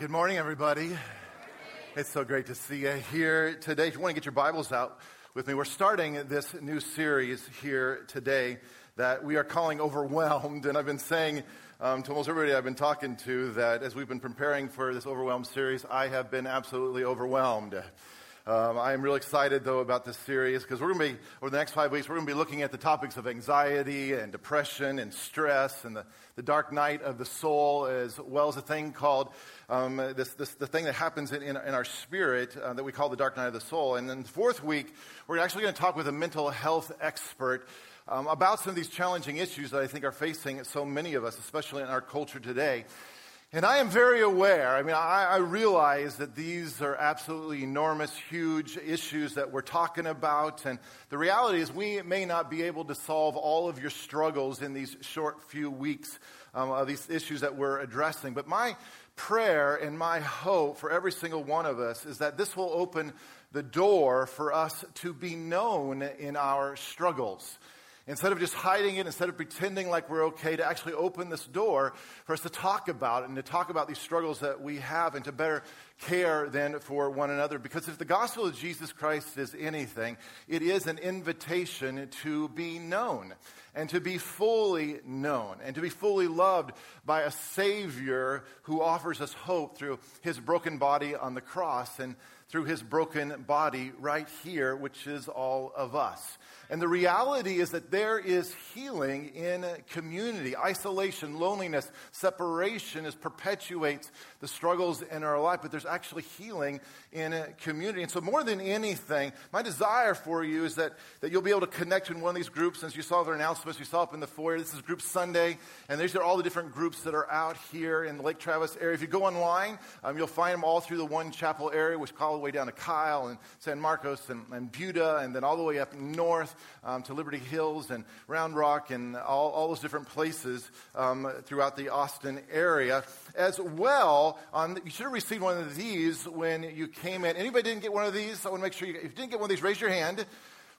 Good morning, everybody. It's so great to see you here today. If you want to get your Bibles out with me, we're starting this new series here today that we are calling Overwhelmed. And I've been saying um, to almost everybody I've been talking to that as we've been preparing for this Overwhelmed series, I have been absolutely overwhelmed. Um, I am really excited, though, about this series because we're going to be, over the next five weeks, we're going to be looking at the topics of anxiety and depression and stress and the, the dark night of the soul, as well as a thing called um, this, this, the thing that happens in, in, in our spirit uh, that we call the dark night of the soul. And then the fourth week, we're actually going to talk with a mental health expert um, about some of these challenging issues that I think are facing so many of us, especially in our culture today. And I am very aware, I mean, I, I, realize that these are absolutely enormous, huge issues that we're talking about. And the reality is, we may not be able to solve all of your struggles in these short few weeks um, of these issues that we're addressing. But my prayer and my hope for every single one of us is that this will open the door for us to be known in our struggles. Instead of just hiding it, instead of pretending like we're okay, to actually open this door for us to talk about it and to talk about these struggles that we have and to better care then for one another. Because if the gospel of Jesus Christ is anything, it is an invitation to be known and to be fully known and to be fully loved by a Savior who offers us hope through his broken body on the cross and through his broken body right here, which is all of us. And the reality is that there is healing in community. Isolation, loneliness, separation is perpetuates the struggles in our life, but there's actually healing in community. And so more than anything, my desire for you is that, that you'll be able to connect in one of these groups. As you saw their announcements, you saw up in the foyer, this is Group Sunday, and these are all the different groups that are out here in the Lake Travis area. If you go online, um, you'll find them all through the one chapel area, which all the way down to Kyle and San Marcos and, and Buda, and then all the way up north um, to Liberty Hills and Round Rock and all, all those different places um, throughout the Austin area. As well, on, you should have received one of these when you came in. Anybody didn't get one of these? I want to make sure you, if you didn't get one of these, raise your hand.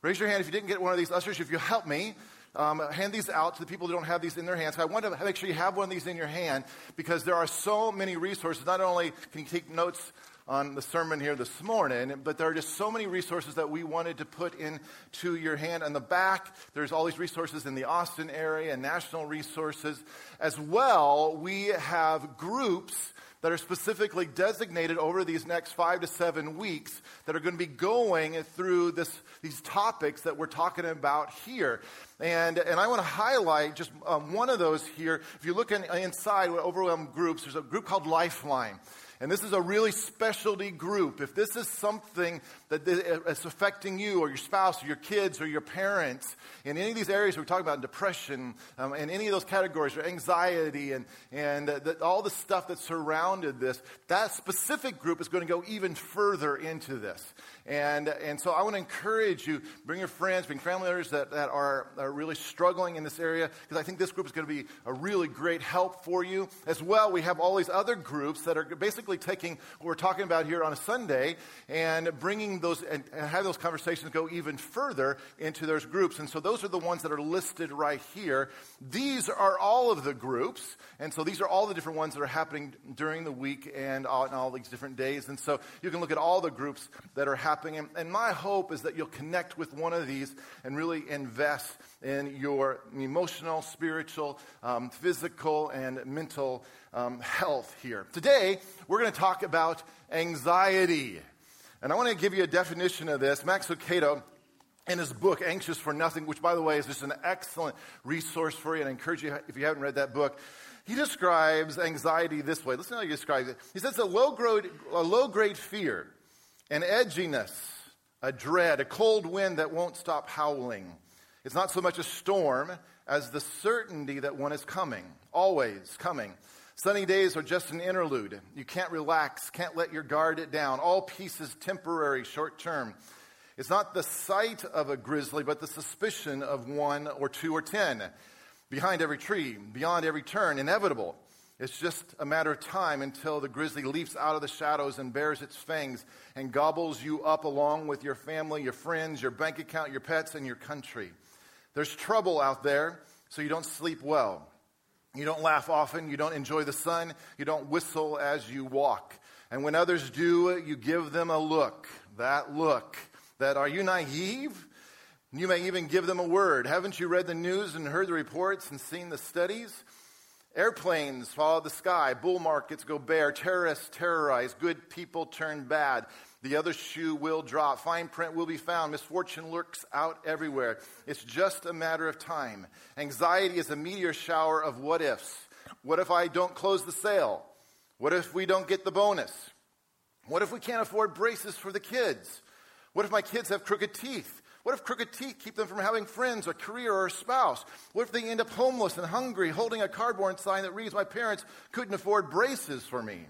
Raise your hand if you didn't get one of these. Ushers, if you help me, um, hand these out to the people who don't have these in their hands. I want to make sure you have one of these in your hand because there are so many resources. Not only can you take notes on the sermon here this morning, but there are just so many resources that we wanted to put into your hand. On the back, there's all these resources in the Austin area and national resources. As well, we have groups that are specifically designated over these next five to seven weeks that are going to be going through this, these topics that we're talking about here. And, and I want to highlight just um, one of those here. If you look in, inside overwhelmed groups, there's a group called Lifeline. And this is a really specialty group. If this is something that is affecting you or your spouse or your kids or your parents in any of these areas we're talking about, depression um, and any of those categories or anxiety and, and the, all the stuff that surrounded this, that specific group is going to go even further into this. And, and so I want to encourage you, bring your friends, bring family members that, that are, are really struggling in this area, because I think this group is going to be a really great help for you. As well, we have all these other groups that are basically taking what we're talking about here on a Sunday and bringing those, and, and have those conversations go even further into those groups. And so those are the ones that are listed right here. These are all of the groups. And so these are all the different ones that are happening during the week and all, all these different days. And so you can look at all the groups that are happening happening. And my hope is that you'll connect with one of these and really invest in your emotional, spiritual, um, physical, and mental um, health here. Today, we're going to talk about anxiety. And I want to give you a definition of this. Max Lucado in his book, Anxious for Nothing, which, by the way, is just an excellent resource for you, and I encourage you, if you haven't read that book, he describes anxiety this way. Listen how he describes it. He says a low grade, a low grade fear an edginess, a dread, a cold wind that won't stop howling. It's not so much a storm as the certainty that one is coming, always coming. Sunny days are just an interlude. You can't relax, can't let your guard down. All peace is temporary, short term. It's not the sight of a grizzly, but the suspicion of one or two or ten. Behind every tree, beyond every turn, inevitable. It's just a matter of time until the grizzly leaps out of the shadows and bares its fangs and gobbles you up along with your family, your friends, your bank account, your pets, and your country. There's trouble out there, so you don't sleep well. You don't laugh often. You don't enjoy the sun. You don't whistle as you walk. And when others do, you give them a look. That look. That are you naive? You may even give them a word. Haven't you read the news and heard the reports and seen the studies? Airplanes follow the sky, bull markets go bear, terrorists terrorize, good people turn bad. The other shoe will drop, fine print will be found, misfortune lurks out everywhere. It's just a matter of time. Anxiety is a meteor shower of what ifs. What if I don't close the sale? What if we don't get the bonus? What if we can't afford braces for the kids? What if my kids have crooked teeth? What if crooked teeth keep them from having friends, a career, or a spouse? What if they end up homeless and hungry, holding a cardboard sign that reads, My parents couldn't afford braces for me?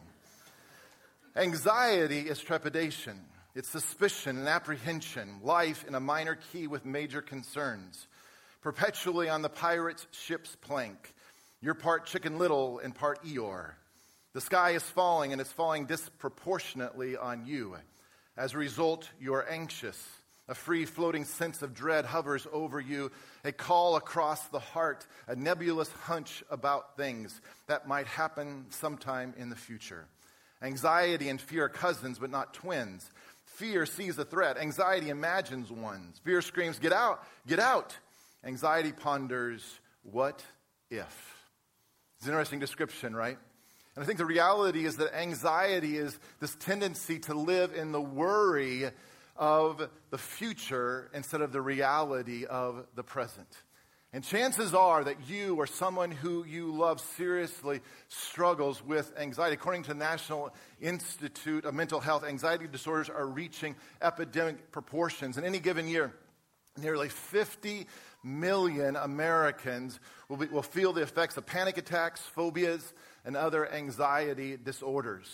Anxiety is trepidation, it's suspicion and apprehension, life in a minor key with major concerns. Perpetually on the pirate's ship's plank. You're part Chicken Little and part Eeyore. The sky is falling, and it's falling disproportionately on you. As a result, you're anxious a free floating sense of dread hovers over you, a call across the heart, a nebulous hunch about things that might happen sometime in the future. Anxiety and fear are cousins, but not twins. Fear sees a threat. Anxiety imagines ones. Fear screams, Get out, get out. Anxiety ponders, What if? It's an interesting description, right? And I think the reality is that anxiety is this tendency to live in the worry of the future instead of the reality of the present. And chances are that you or someone who you love seriously struggles with anxiety. According to the National Institute of Mental Health, anxiety disorders are reaching epidemic proportions. In any given year, nearly 50 million Americans will, be, will feel the effects of panic attacks, phobias, and other anxiety disorders.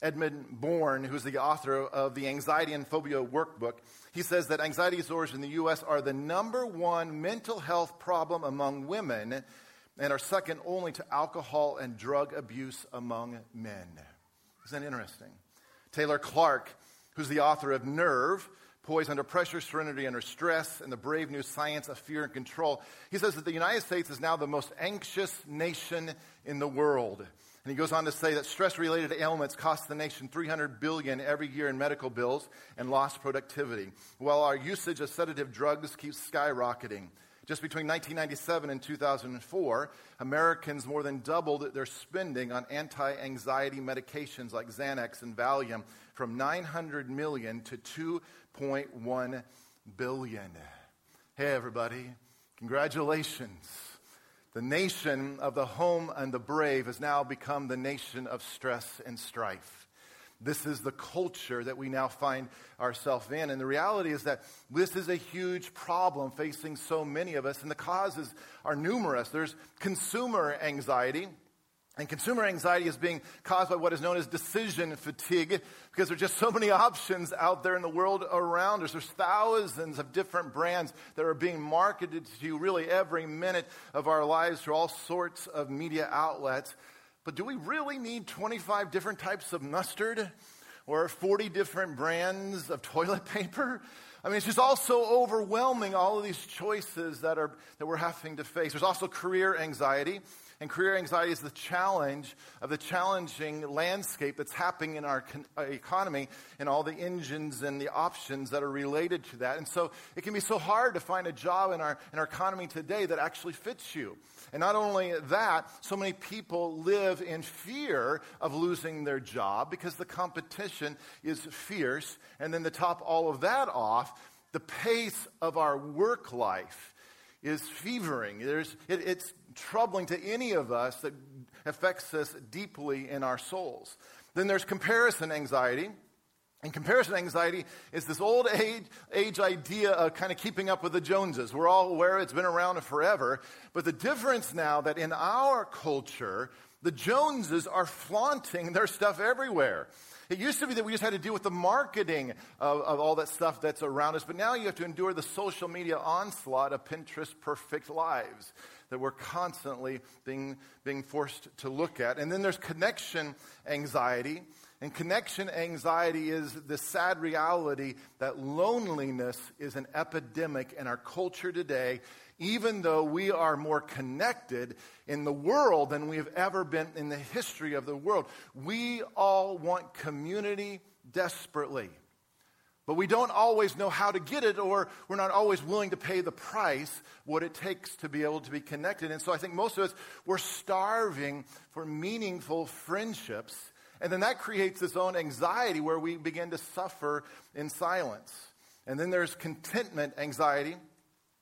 Edmund Bourne, who's the author of the Anxiety and Phobia Workbook, he says that anxiety disorders in the U.S. are the number one mental health problem among women and are second only to alcohol and drug abuse among men. Isn't that interesting? Taylor Clark, who's the author of Nerve, Poise Under Pressure, Serenity Under Stress, and the Brave New Science of Fear and Control, he says that the United States is now the most anxious nation in the world. And he goes on to say that stress related ailments cost the nation 300 billion every year in medical bills and lost productivity, while our usage of sedative drugs keeps skyrocketing. Just between 1997 and 2004, Americans more than doubled their spending on anti anxiety medications like Xanax and Valium from 900 million to 2.1 billion. Hey, everybody, congratulations. The nation of the home and the brave has now become the nation of stress and strife. This is the culture that we now find ourselves in. And the reality is that this is a huge problem facing so many of us, and the causes are numerous. There's consumer anxiety, and consumer anxiety is being caused by what is known as decision fatigue because there's just so many options out there in the world around us. There's thousands of different brands that are being marketed to you really every minute of our lives through all sorts of media outlets. But do we really need 25 different types of mustard or 40 different brands of toilet paper? I mean, it's just all so overwhelming, all of these choices that, are, that we're having to face. There's also career anxiety. And career anxiety is the challenge of the challenging landscape that's happening in our con- uh, economy and all the engines and the options that are related to that. And so it can be so hard to find a job in our, in our economy today that actually fits you. And not only that, so many people live in fear of losing their job because the competition is fierce. And then to top all of that off, the pace of our work life is fevering. There's, it, it's troubling to any of us that affects us deeply in our souls. Then there's comparison anxiety. And comparison anxiety is this old age, age idea of kind of keeping up with the Joneses. We're all aware it's been around forever. But the difference now that in our culture, the Joneses are flaunting their stuff everywhere. It used to be that we just had to deal with the marketing of, of, all that stuff that's around us, but now you have to endure the social media onslaught of Pinterest perfect lives that we're constantly being, being forced to look at. And then there's connection anxiety. And connection anxiety is the sad reality that loneliness is an epidemic in our culture today, even though we are more connected in the world than we have ever been in the history of the world. We all want community desperately. But we don't always know how to get it, or we're not always willing to pay the price, what it takes to be able to be connected. And so I think most of us, we're starving for meaningful friendships. And then that creates this own anxiety where we begin to suffer in silence. And then there's contentment anxiety.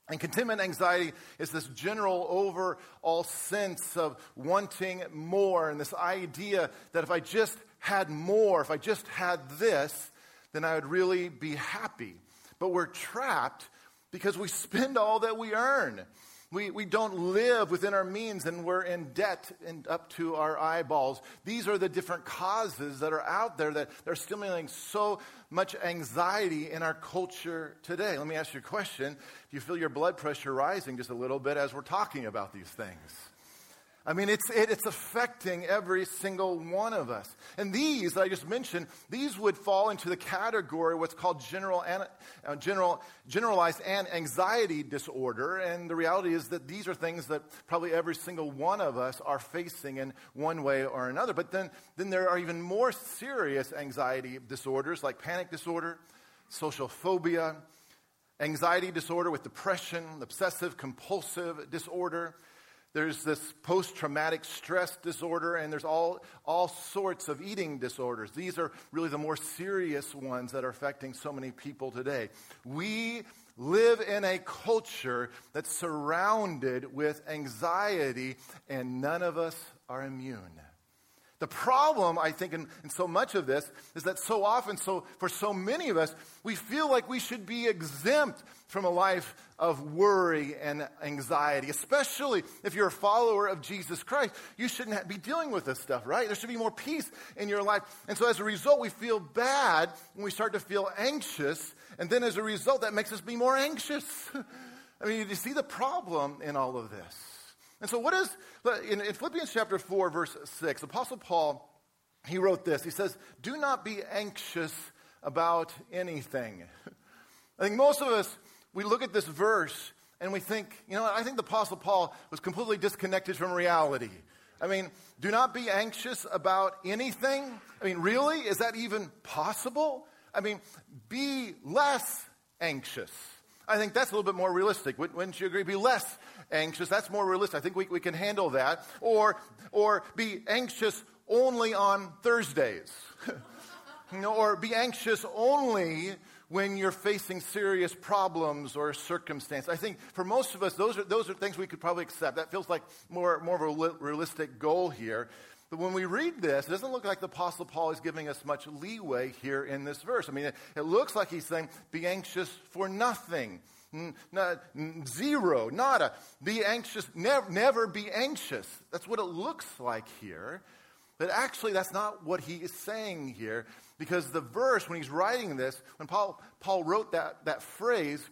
And contentment anxiety is this general overall sense of wanting more and this idea that if I just had more, if I just had this, then I would really be happy. But we're trapped because we spend all that we earn. We, we don't live within our means and we're in debt and up to our eyeballs. These are the different causes that are out there that are stimulating so much anxiety in our culture today. Let me ask you a question. Do you feel your blood pressure rising just a little bit as we're talking about these things? I mean, it's, it, it's affecting every single one of us. And these that I just mentioned, these would fall into the category what's called general, uh, general, generalized and anxiety disorder. And the reality is that these are things that probably every single one of us are facing in one way or another. But then, then there are even more serious anxiety disorders like panic disorder, social phobia, anxiety disorder with depression, obsessive compulsive disorder there's this post traumatic stress disorder, and there's all, all sorts of eating disorders. These are really the more serious ones that are affecting so many people today. We live in a culture that's surrounded with anxiety, and none of us are immune. The problem, I think, in, in, so much of this is that so often, so for so many of us, we feel like we should be exempt from a life of worry and anxiety, especially if you're a follower of Jesus Christ. You shouldn't be dealing with this stuff, right? There should be more peace in your life. And so as a result, we feel bad when we start to feel anxious. And then as a result, that makes us be more anxious. I mean, you see the problem in all of this. And so, what is, in, in Philippians chapter 4, verse 6, Apostle Paul, he wrote this. He says, Do not be anxious about anything. I think most of us, we look at this verse and we think, you know, I think the Apostle Paul was completely disconnected from reality. I mean, do not be anxious about anything. I mean, really? Is that even possible? I mean, be less anxious. I think that's a little bit more realistic. Wouldn't you agree? Be less anxious. That's more realistic. I think we, we can handle that. Or, or be anxious only on Thursdays. or be anxious only when you're facing serious problems or circumstance. I think for most of us, those are, those are things we could probably accept. That feels like more, more of a realistic goal here. But when we read this, it doesn't look like the Apostle Paul is giving us much leeway here in this verse. I mean, it, it looks like he's saying, be anxious for nothing. Zero, nada. Be anxious, never, never be anxious. That's what it looks like here. But actually, that's not what he is saying here. Because the verse, when he's writing this, when Paul, Paul wrote that, that phrase,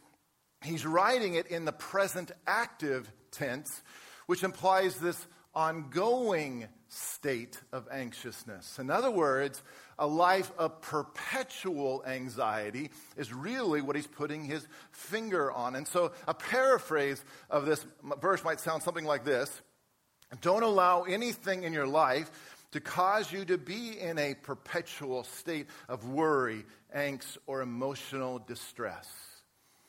he's writing it in the present active tense, which implies this ongoing state of anxiousness. In other words, a life of perpetual anxiety is really what he's putting his finger on. And so, a paraphrase of this verse might sound something like this Don't allow anything in your life to cause you to be in a perpetual state of worry, angst, or emotional distress.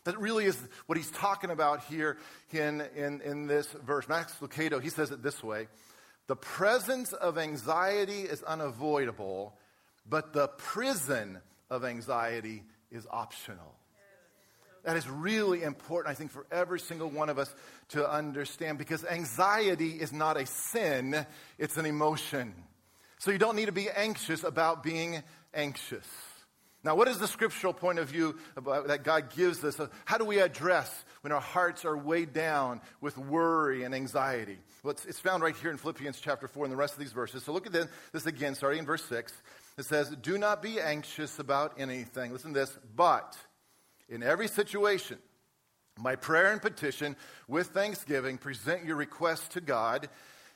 That really is what he's talking about here in, in, in this verse. Max Lucado, he says it this way The presence of anxiety is unavoidable, but the prison of anxiety is optional. That is really important, I think, for every single one of us to understand because anxiety is not a sin, it's an emotion. So you don't need to be anxious about being anxious. Now, what is the scriptural point of view that God gives us? Uh, how do we address when our hearts are weighed down with worry and anxiety? Well, it's, it's found right here in Philippians chapter 4 and the rest of these verses. So look at this again, starting in verse 6. It says, Do not be anxious about anything. Listen to this. But in every situation, my prayer and petition with thanksgiving, present your requests to God.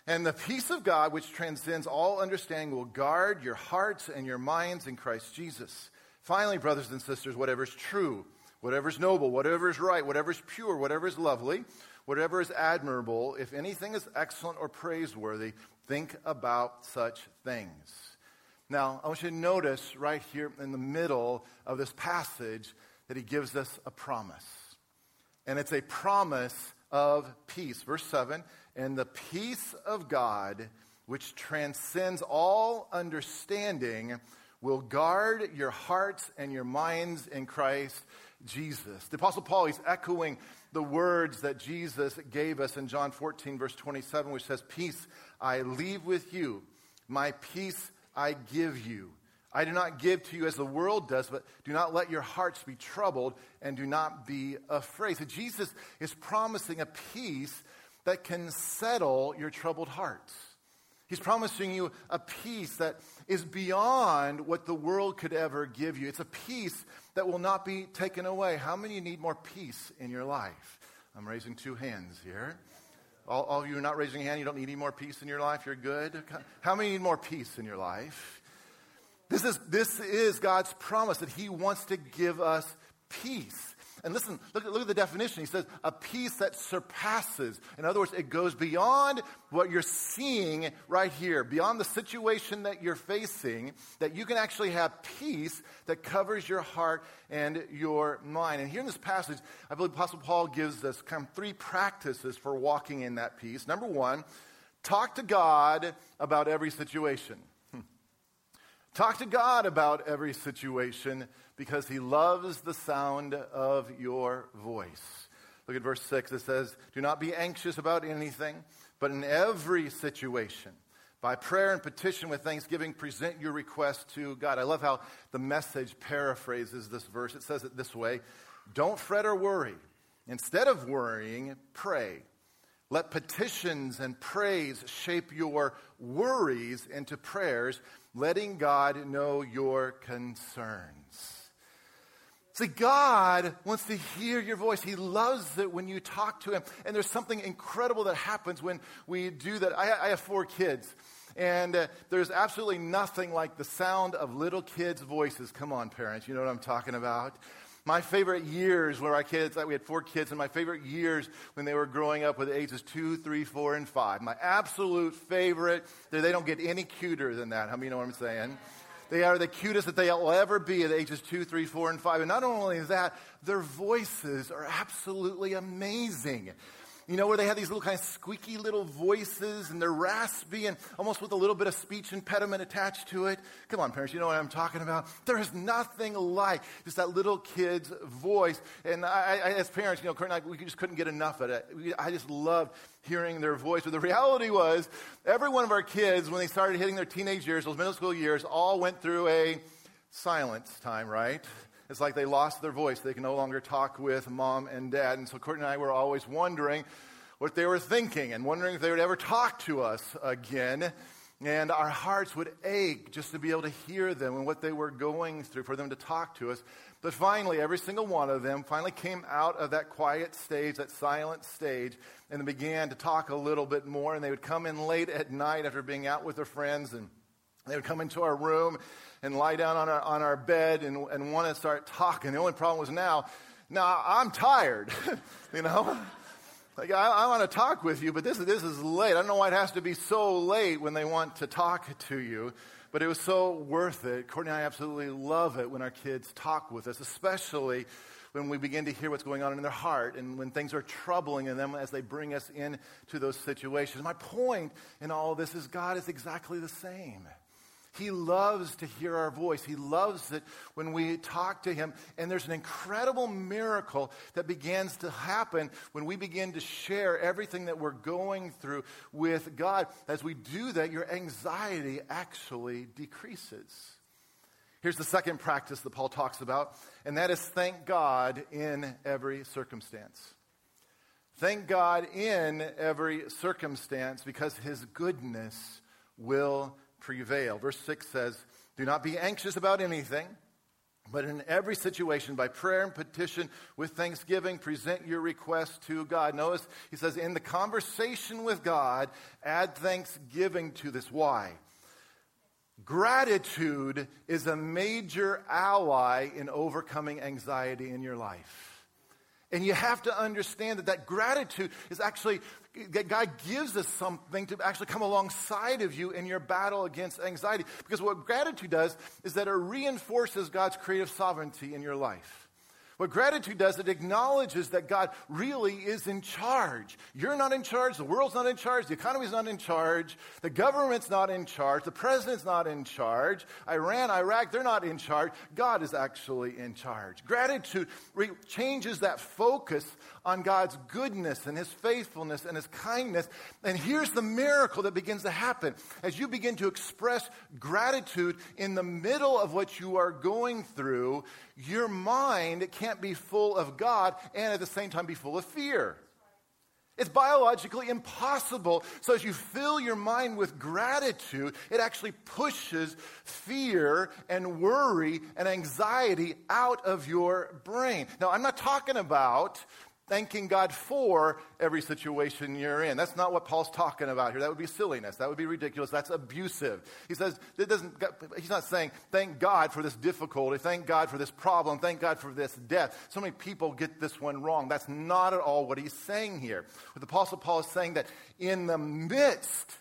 And the peace of God, which transcends all understanding, will guard your hearts and your minds in Christ Jesus. Finally, brothers and sisters, whatever is true, whatever is noble, whatever is right, whatever is pure, whatever is lovely, whatever is admirable, if anything is excellent or praiseworthy, think about such things. Now, I want you to notice right here in the middle of this passage that he gives us a promise. And it's a promise of peace. Verse 7 And the peace of God, which transcends all understanding, will guard your hearts and your minds in Christ Jesus. The Apostle Paul, he's echoing the words that Jesus gave us in John 14, verse 27, which says, Peace I leave with you, my peace I give you. I do not give to you as the world does, but do not let your hearts be troubled and do not be afraid. So Jesus is promising a peace that can settle your troubled hearts. He's promising you a peace that is beyond what the world could ever give you. It's a peace that will not be taken away. How many need more peace in your life? I'm raising two hands here. All, all, of you are not raising a hand. You don't need any more peace in your life. You're good. How many need more peace in your life? This is, this is God's promise that He wants to give us peace. And listen, look, look at the definition. He says, a peace that surpasses. In other words, it goes beyond what you're seeing right here, beyond the situation that you're facing, that you can actually have peace that covers your heart and your mind. And here in this passage, I believe Apostle Paul gives us kind of three practices for walking in that peace. Number one, talk to God about every situation. Talk to God about every situation because he loves the sound of your voice. Look at verse 6. It says, Do not be anxious about anything, but in every situation, by prayer and petition with thanksgiving, present your request to God. I love how the message paraphrases this verse. It says it this way Don't fret or worry. Instead of worrying, pray. Let petitions and praise shape your worries into prayers, letting God know your concerns. See, God wants to hear your voice. He loves it when you talk to Him. And there's something incredible that happens when we do that. I, I have four kids. And uh, there's absolutely nothing like the sound of little kids' voices. Come on, parents, you know what I'm talking about. My favorite years where our kids, we had four kids, and my favorite years when they were growing up with ages two, three, four, and five. My absolute favorite, they don't get any cuter than that. How many know what I'm saying? They are the cutest that they will ever be at ages two, three, four, and five. And not only that, their voices are absolutely amazing. You know, where they have these little kind of squeaky little voices and they're raspy and almost with a little bit of speech impediment attached to it. Come on, parents, you know what I'm talking about? There is nothing like just that little kid's voice. And I, I, as parents, you know, Kurt and I, we just couldn't get enough of it. I just loved hearing their voice. But the reality was, every one of our kids, when they started hitting their teenage years, those middle school years, all went through a silence time, right? It's like they lost their voice. They can no longer talk with mom and dad. And so Courtney and I were always wondering what they were thinking and wondering if they would ever talk to us again. And our hearts would ache just to be able to hear them and what they were going through, for them to talk to us. But finally, every single one of them finally came out of that quiet stage, that silent stage, and began to talk a little bit more. And they would come in late at night after being out with their friends and they would come into our room and lie down on our, on our bed and, and want to start talking. The only problem was now, now I'm tired, you know? Like, I, I want to talk with you, but this, this is late. I don't know why it has to be so late when they want to talk to you, but it was so worth it. Courtney and I absolutely love it when our kids talk with us, especially when we begin to hear what's going on in their heart and when things are troubling in them as they bring us into those situations. My point in all this is God is exactly the same. He loves to hear our voice. He loves it when we talk to Him. And there's an incredible miracle that begins to happen when we begin to share everything that we're going through with God. As we do that, your anxiety actually decreases. Here's the second practice that Paul talks about, and that is thank God in every circumstance. Thank God in every circumstance because His goodness will prevail. Verse 6 says, Do not be anxious about anything, but in every situation, by prayer and petition with thanksgiving, present your request to God. Notice he says, In the conversation with God, add thanksgiving to this. Why? Gratitude is a major ally in overcoming anxiety in your life. And you have to understand that that gratitude is actually, that God gives us something to actually come alongside of you in your battle against anxiety. Because what gratitude does is that it reinforces God's creative sovereignty in your life. What gratitude does, it acknowledges that God really is in charge. You're not in charge. The world's not in charge. The economy's not in charge. The government's not in charge. The president's not in charge. Iran, Iraq, they're not in charge. God is actually in charge. Gratitude re- changes that focus on God's goodness and His faithfulness and His kindness. And here's the miracle that begins to happen. As you begin to express gratitude in the middle of what you are going through, your mind can't be full of God and at the same time be full of fear. It's biologically impossible. So, as you fill your mind with gratitude, it actually pushes fear and worry and anxiety out of your brain. Now, I'm not talking about thanking God for every situation you're in. That's not what Paul's talking about here. That would be silliness. That would be ridiculous. That's abusive. He says, it doesn't, he's not saying, thank God for this difficulty. Thank God for this problem. Thank God for this death. So many people get this one wrong. That's not at all what he's saying here. But the Apostle Paul is saying that in the midst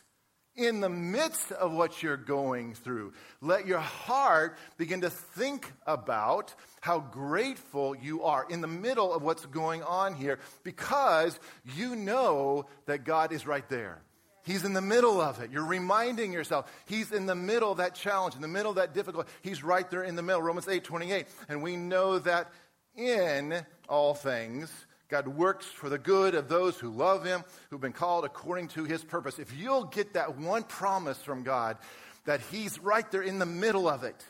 in the midst of what you're going through. Let your heart begin to think about how grateful you are in the middle of what's going on here because you know that God is right there. He's in the middle of it. You're reminding yourself. He's in the middle of that challenge, in the middle of that difficulty. He's right there in the middle. Romans 8 28. And we know that in all things, God works for the good of those who love him, who've been called according to his purpose. If you'll get that one promise from God, that he's right there in the middle of it,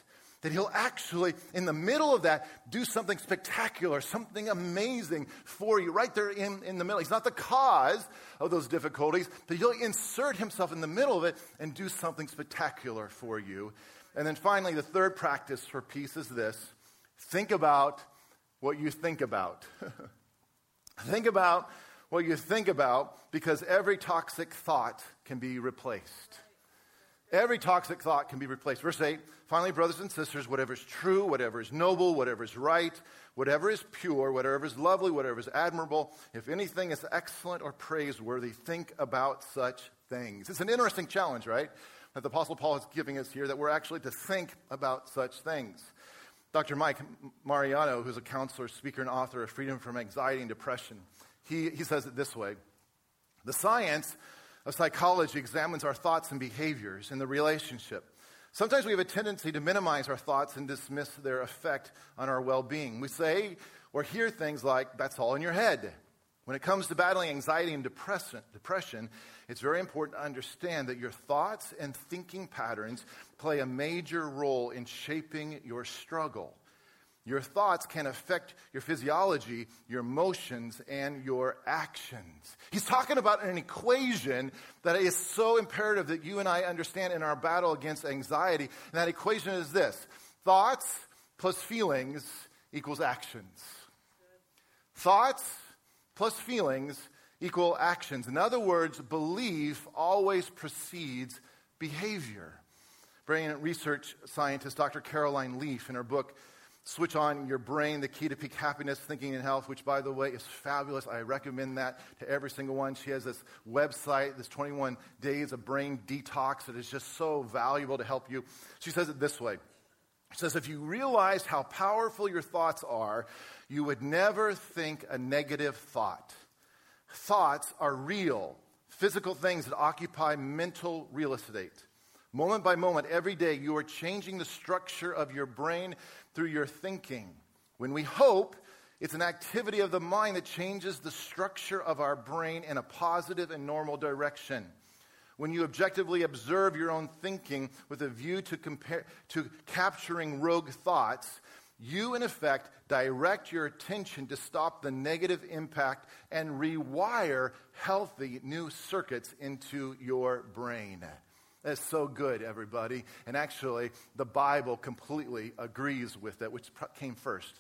that he'll actually, in the middle of that, do something spectacular, something amazing for you, right there in, in the middle. He's not the cause of those difficulties, but he'll insert himself in the middle of it and do something spectacular for you. And then finally, the third practice for peace is this think about what you think about. Think about what you think about because every toxic thought can be replaced. Every toxic thought can be replaced. Verse 8 finally, brothers and sisters, whatever is true, whatever is noble, whatever is right, whatever is pure, whatever is lovely, whatever is admirable, if anything is excellent or praiseworthy, think about such things. It's an interesting challenge, right? That the Apostle Paul is giving us here that we're actually to think about such things. Dr. Mike Mariano, who's a counselor, speaker, and author of Freedom from Anxiety and Depression, he, he says it this way The science of psychology examines our thoughts and behaviors in the relationship. Sometimes we have a tendency to minimize our thoughts and dismiss their effect on our well being. We say or hear things like, that's all in your head. When it comes to battling anxiety and depression, depression, it's very important to understand that your thoughts and thinking patterns play a major role in shaping your struggle. Your thoughts can affect your physiology, your emotions, and your actions. He's talking about an equation that is so imperative that you and I understand in our battle against anxiety. And that equation is this thoughts plus feelings equals actions. Thoughts plus feelings equal actions. In other words, belief always precedes behavior. Brilliant research scientist Dr. Caroline Leaf, in her book, Switch On Your Brain, The Key to Peak Happiness, Thinking and Health, which, by the way, is fabulous. I recommend that to every single one. She has this website, this 21 Days of Brain Detox, that is just so valuable to help you. She says it this way She says, If you realize how powerful your thoughts are, you would never think a negative thought. Thoughts are real, physical things that occupy mental real estate. Moment by moment, every day, you are changing the structure of your brain through your thinking. When we hope, it's an activity of the mind that changes the structure of our brain in a positive and normal direction. When you objectively observe your own thinking with a view to, compare, to capturing rogue thoughts, you, in effect, direct your attention to stop the negative impact and rewire healthy new circuits into your brain. That's so good, everybody. And actually, the Bible completely agrees with that, which came first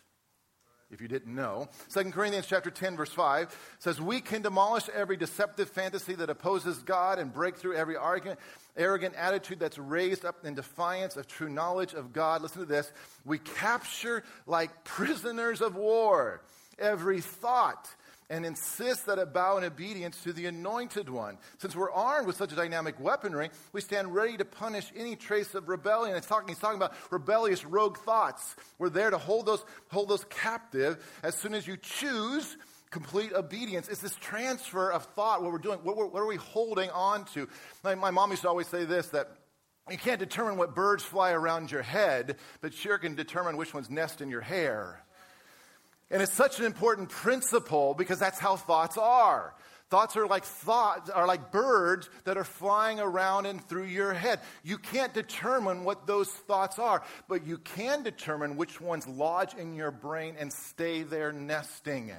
if you didn't know. 2 Corinthians chapter 10 verse 5 says, "We can demolish every deceptive fantasy that opposes God and break through every arrogant attitude that's raised up in defiance of true knowledge of God." Listen to this. We capture like prisoners of war every thought and insist that it bow in obedience to the anointed one. Since we're armed with such a dynamic weaponry, we stand ready to punish any trace of rebellion. It's talking, he's talking about rebellious rogue thoughts. We're there to hold those, hold those captive as soon as you choose complete obedience. It's this transfer of thought, what we're doing, what, what are we holding on to? My, my mom used to always say this, that you can't determine what birds fly around your head, but sure can determine which ones nest in your hair. And it's such an important principle because that's how thoughts are. Thoughts are like thoughts are like birds that are flying around and through your head. You can't determine what those thoughts are, but you can determine which ones lodge in your brain and stay there nesting.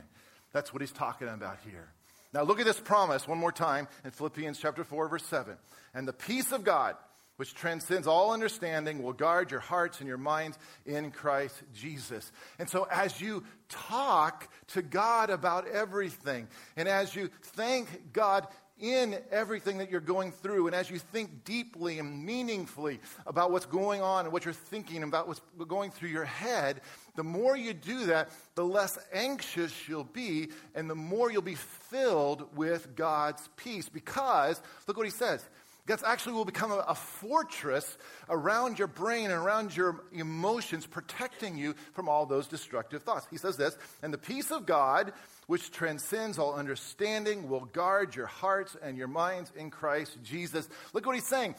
That's what he's talking about here. Now look at this promise one more time in Philippians chapter 4 verse 7. And the peace of God which transcends all understanding, will guard your hearts and your minds in Christ Jesus. And so, as you talk to God about everything, and as you thank God in everything that you're going through, and as you think deeply and meaningfully about what's going on and what you're thinking about what's going through your head, the more you do that, the less anxious you'll be, and the more you'll be filled with God's peace. Because, look what he says that actually will become a, a, fortress around your brain and around your emotions, protecting you from all those destructive thoughts. He says this, and the peace of God, which transcends all understanding, will guard your hearts and your minds in Christ Jesus. Look what he's saying.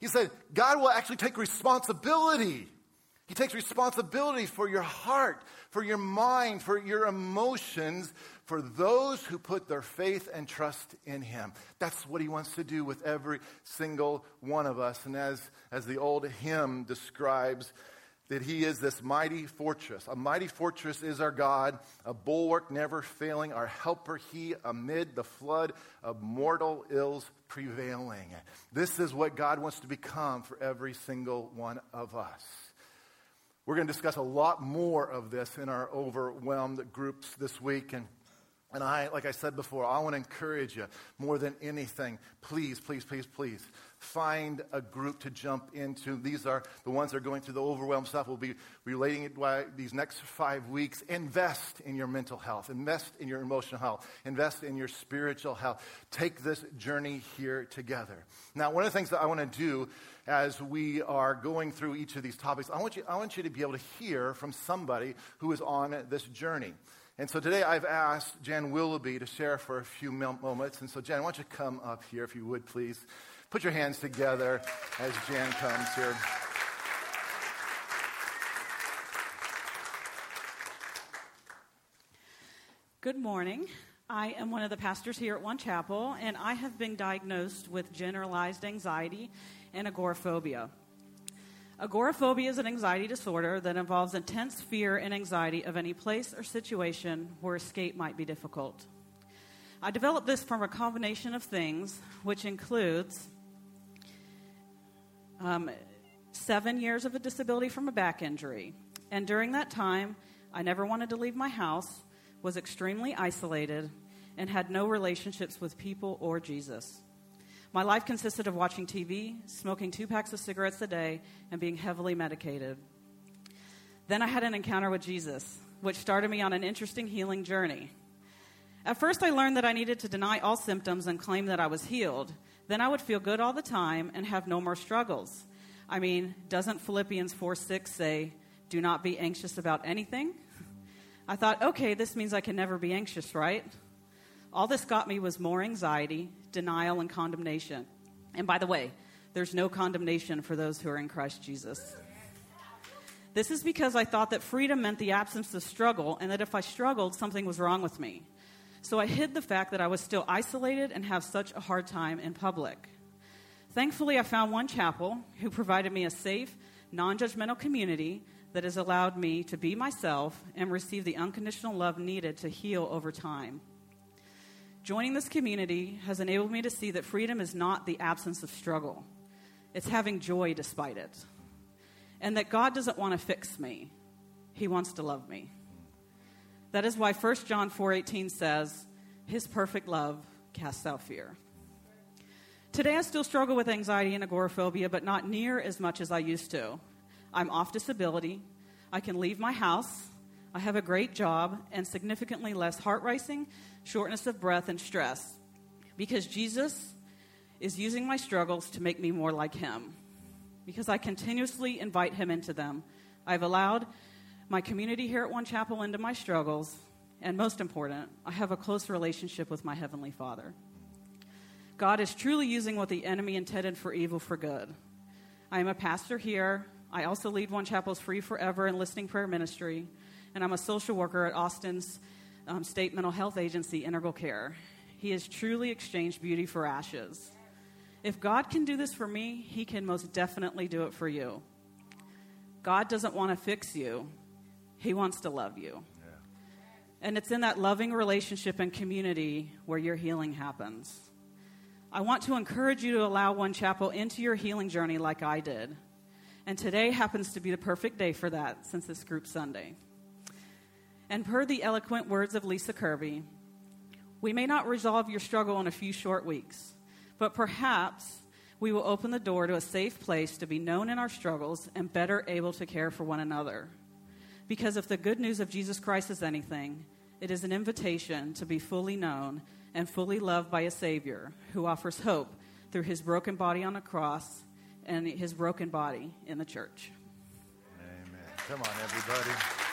He said, God will actually take responsibility. He takes responsibility for your heart, for your mind, for your emotions, for those who put their faith and trust in him. That's what he wants to do with every single one of us. And as, as the old hymn describes, that he is this mighty fortress. A mighty fortress is our God, a bulwark never failing, our helper he amid the flood of mortal ills prevailing. This is what God wants to become for every single one of us. We're going to discuss a lot more of this in our overwhelmed groups this week. And and I, like I said before, I want to encourage you more than anything. Please, please, please, please find a group to jump into. These are the ones that are going through the overwhelmed stuff. We'll be relating it by these next five weeks. Invest in your mental health, invest in your emotional health, invest in your spiritual health. Take this journey here together. Now, one of the things that I want to do as we are going through each of these topics, I want you, I want you to be able to hear from somebody who is on this journey. And so today I've asked Jan Willoughby to share for a few moments. And so, Jan, why don't you come up here, if you would, please? Put your hands together as Jan comes here. Good morning. I am one of the pastors here at One Chapel, and I have been diagnosed with generalized anxiety and agoraphobia. Agoraphobia is an anxiety disorder that involves intense fear and anxiety of any place or situation where escape might be difficult. I developed this from a combination of things, which includes um, seven years of a disability from a back injury. And during that time, I never wanted to leave my house, was extremely isolated, and had no relationships with people or Jesus. My life consisted of watching TV, smoking two packs of cigarettes a day, and being heavily medicated. Then I had an encounter with Jesus, which started me on an interesting healing journey. At first, I learned that I needed to deny all symptoms and claim that I was healed. Then I would feel good all the time and have no more struggles. I mean, doesn't Philippians 4 6 say, Do not be anxious about anything? I thought, okay, this means I can never be anxious, right? All this got me was more anxiety, denial, and condemnation. And by the way, there's no condemnation for those who are in Christ Jesus. This is because I thought that freedom meant the absence of struggle, and that if I struggled, something was wrong with me. So I hid the fact that I was still isolated and have such a hard time in public. Thankfully, I found one chapel who provided me a safe, non judgmental community that has allowed me to be myself and receive the unconditional love needed to heal over time. Joining this community has enabled me to see that freedom is not the absence of struggle, it's having joy despite it. And that God doesn't want to fix me, He wants to love me. That is why 1 John 4:18 says, "His perfect love casts out fear." Today I still struggle with anxiety and agoraphobia, but not near as much as I used to. I'm off disability. I can leave my house. I have a great job and significantly less heart racing, shortness of breath, and stress because Jesus is using my struggles to make me more like Him. Because I continuously invite Him into them, I've allowed my community here at One Chapel into my struggles, and most important, I have a close relationship with my Heavenly Father. God is truly using what the enemy intended for evil for good. I am a pastor here. I also lead One Chapel's Free Forever and Listening Prayer Ministry, and I'm a social worker at Austin's um, State Mental Health Agency, Integral Care. He has truly exchanged beauty for ashes. If God can do this for me, He can most definitely do it for you. God doesn't want to fix you, He wants to love you. Yeah. And it's in that loving relationship and community where your healing happens. I want to encourage you to allow One Chapel into your healing journey like I did. And today happens to be the perfect day for that since it's Group Sunday. And per the eloquent words of Lisa Kirby, we may not resolve your struggle in a few short weeks but perhaps we will open the door to a safe place to be known in our struggles and better able to care for one another. Because if the good news of Jesus Christ is anything, it is an invitation to be fully known and fully loved by a Savior who offers hope through his broken body on the cross and his broken body in the church. Amen. Come on, everybody.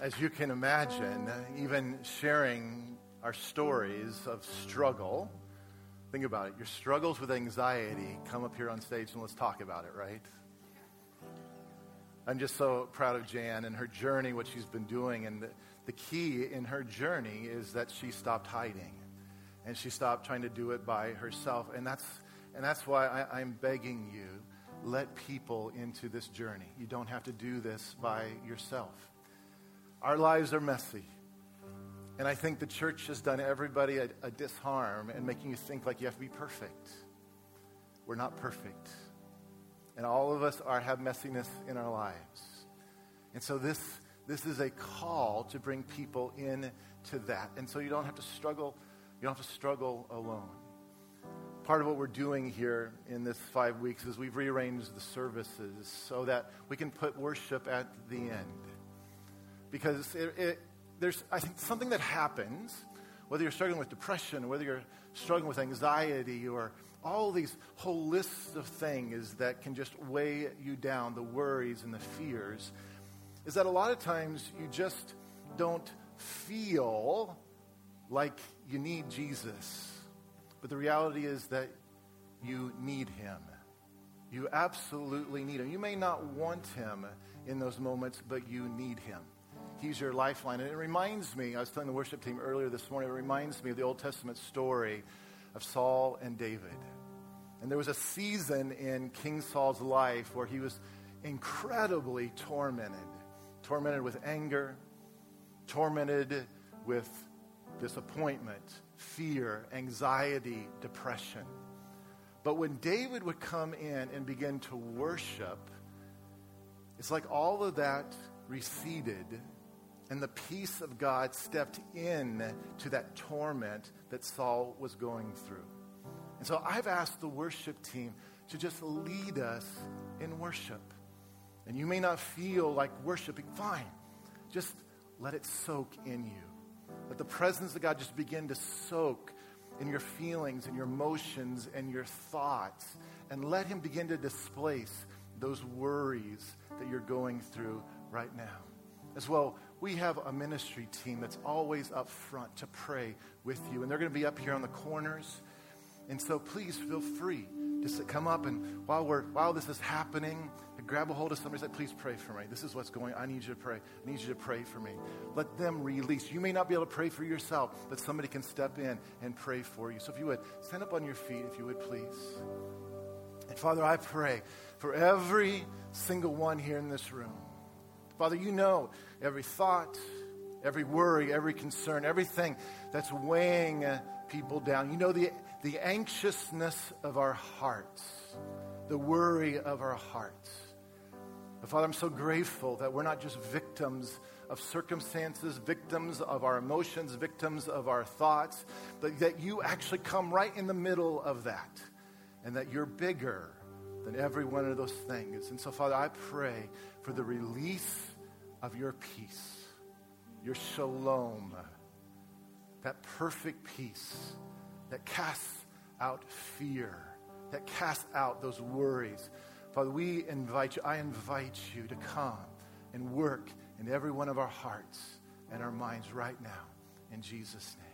As you can imagine, even sharing our stories of struggle, think about it. Your struggles with anxiety, come up here on stage and let's talk about it, right? I'm just so proud of Jan and her journey, what she's been doing. And the, the key in her journey is that she stopped hiding and she stopped trying to do it by herself. And that's, and that's why I, I'm begging you let people into this journey. You don't have to do this by yourself. Our lives are messy. And I think the church has done everybody a, a disharm and making you think like you have to be perfect. We're not perfect. And all of us are, have messiness in our lives. And so this, this is a call to bring people in to that. And so you don't have to struggle, you don't have to struggle alone. Part of what we're doing here in this five weeks is we've rearranged the services so that we can put worship at the end because it, it, there's, I think, something that happens, whether you're struggling with depression, whether you're struggling with anxiety, or all these whole lists of things that can just weigh you down, the worries and the fears, is that a lot of times you just don't feel like you need Jesus. But the reality is that you need him. You absolutely need him. You may not want him in those moments, but you need him. He's your lifeline. And it reminds me, I was telling the worship team earlier this morning, it reminds me of the Old Testament story of Saul and David. And there was a season in King Saul's life where he was incredibly tormented tormented with anger, tormented with disappointment, fear, anxiety, depression. But when David would come in and begin to worship, it's like all of that receded and the peace of God stepped in to that torment that Saul was going through. And so I've asked the worship team to just lead us in worship. And you may not feel like worshiping, fine. Just let it soak in you. Let the presence of God just begin to soak in your feelings and your emotions and your thoughts. And let Him begin to displace those worries that you're going through right now. As well, we have a ministry team that's always up front to pray with you. And they're going to be up here on the corners. And so please feel free to come up and while we're while this is happening, grab a hold of somebody and say, please pray for me. This is what's going on. I need you to pray. I need you to pray for me. Let them release. You may not be able to pray for yourself, but somebody can step in and pray for you. So if you would, stand up on your feet, if you would, please. And Father, I pray for every single one here in this room. Father, you know every thought, every worry, every concern, everything that's weighing uh, people down. You know the, the anxiousness of our hearts, the worry of our hearts. But Father, I'm so grateful that we're not just victims of circumstances, victims of our emotions, victims of our thoughts, but that you actually come right in the middle of that and that you're bigger than every one of those things. And so, Father, I pray for the release of your peace, your shalom, that perfect peace that casts out fear, that casts out those worries. Father, we invite you, I invite you to come and work in every one of our hearts and our minds right now. In Jesus' name.